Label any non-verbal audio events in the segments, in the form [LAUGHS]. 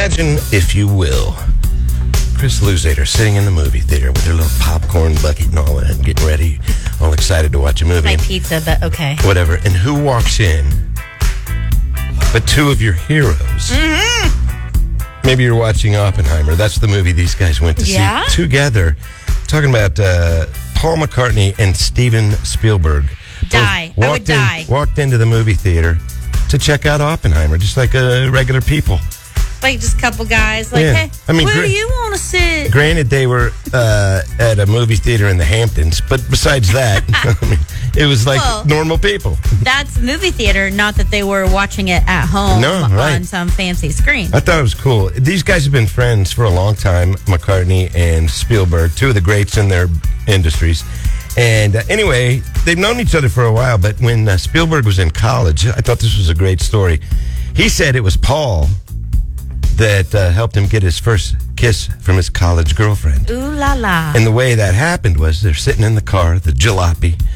Imagine, if you will, Chris Luzader sitting in the movie theater with her little popcorn bucket and all that, and getting ready, all excited to watch a movie. My pizza, but okay. whatever. And who walks in? But two of your heroes. Mm-hmm. Maybe you're watching Oppenheimer. That's the movie these guys went to Yeah? see together. Talking about uh, Paul McCartney and Steven Spielberg. Die. I would walked in- die. Walked into the movie theater to check out Oppenheimer, just like uh, regular people. Like just a couple guys. Like, Yeah. hey, I mean, where do you want to sit? Granted, they were uh, at a movie theater in the Hamptons, but besides that, [LAUGHS] I mean, it was like Well- normal people. That's movie theater, not that they were watching it at home No, right. on some fancy screen. I thought it was cool. These guys have been friends for a long time, McCartney and Spielberg, two of the greats in their industries. And uh, anyway, they've known each other for a while, but when uh, Spielberg was in college, I thought this was a great story. He said it was Paul that uh, helped him get his first kiss from his college girlfriend. Ooh la la. And the way that happened was they're sitting in the car, the jalopy. [LAUGHS]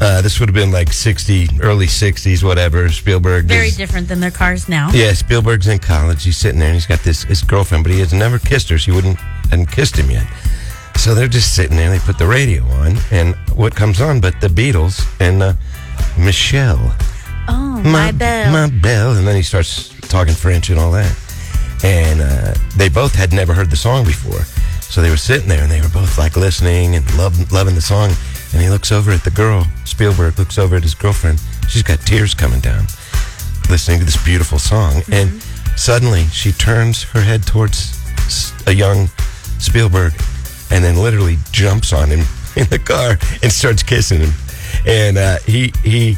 Uh, this would have been like 60, early 60s, whatever. Spielberg Very is- different than their cars now. yeah, Spielberg's in college. He's sitting there and he's got this his girlfriend, but he has never kissed her. She wouldn't hadn't kissed him yet. So they're just sitting there. and They put the radio on, and what comes on but the Beatles and uh, Michelle, Oh, my, bell. my bell, and then he starts talking French and all that. And uh, they both had never heard the song before, so they were sitting there and they were both like listening and love, loving the song. And he looks over at the girl. Spielberg looks over at his girlfriend. She's got tears coming down listening to this beautiful song. And suddenly she turns her head towards a young Spielberg and then literally jumps on him [LAUGHS] in the car and starts kissing him. And uh, he, he,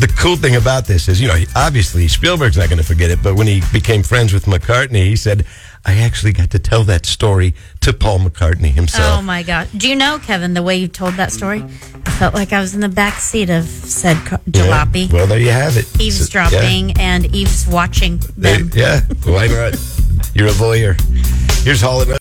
the cool thing about this is, you know, obviously Spielberg's not going to forget it, but when he became friends with McCartney, he said, I actually got to tell that story to Paul McCartney himself. Oh my God! Do you know, Kevin, the way you told that story? I felt like I was in the back seat of said ca- Yeah. jalopy, Well, there you have it. eavesdropping and eaves watching Yeah. them. yeah. Why not? You're a voyeur. Here's Hall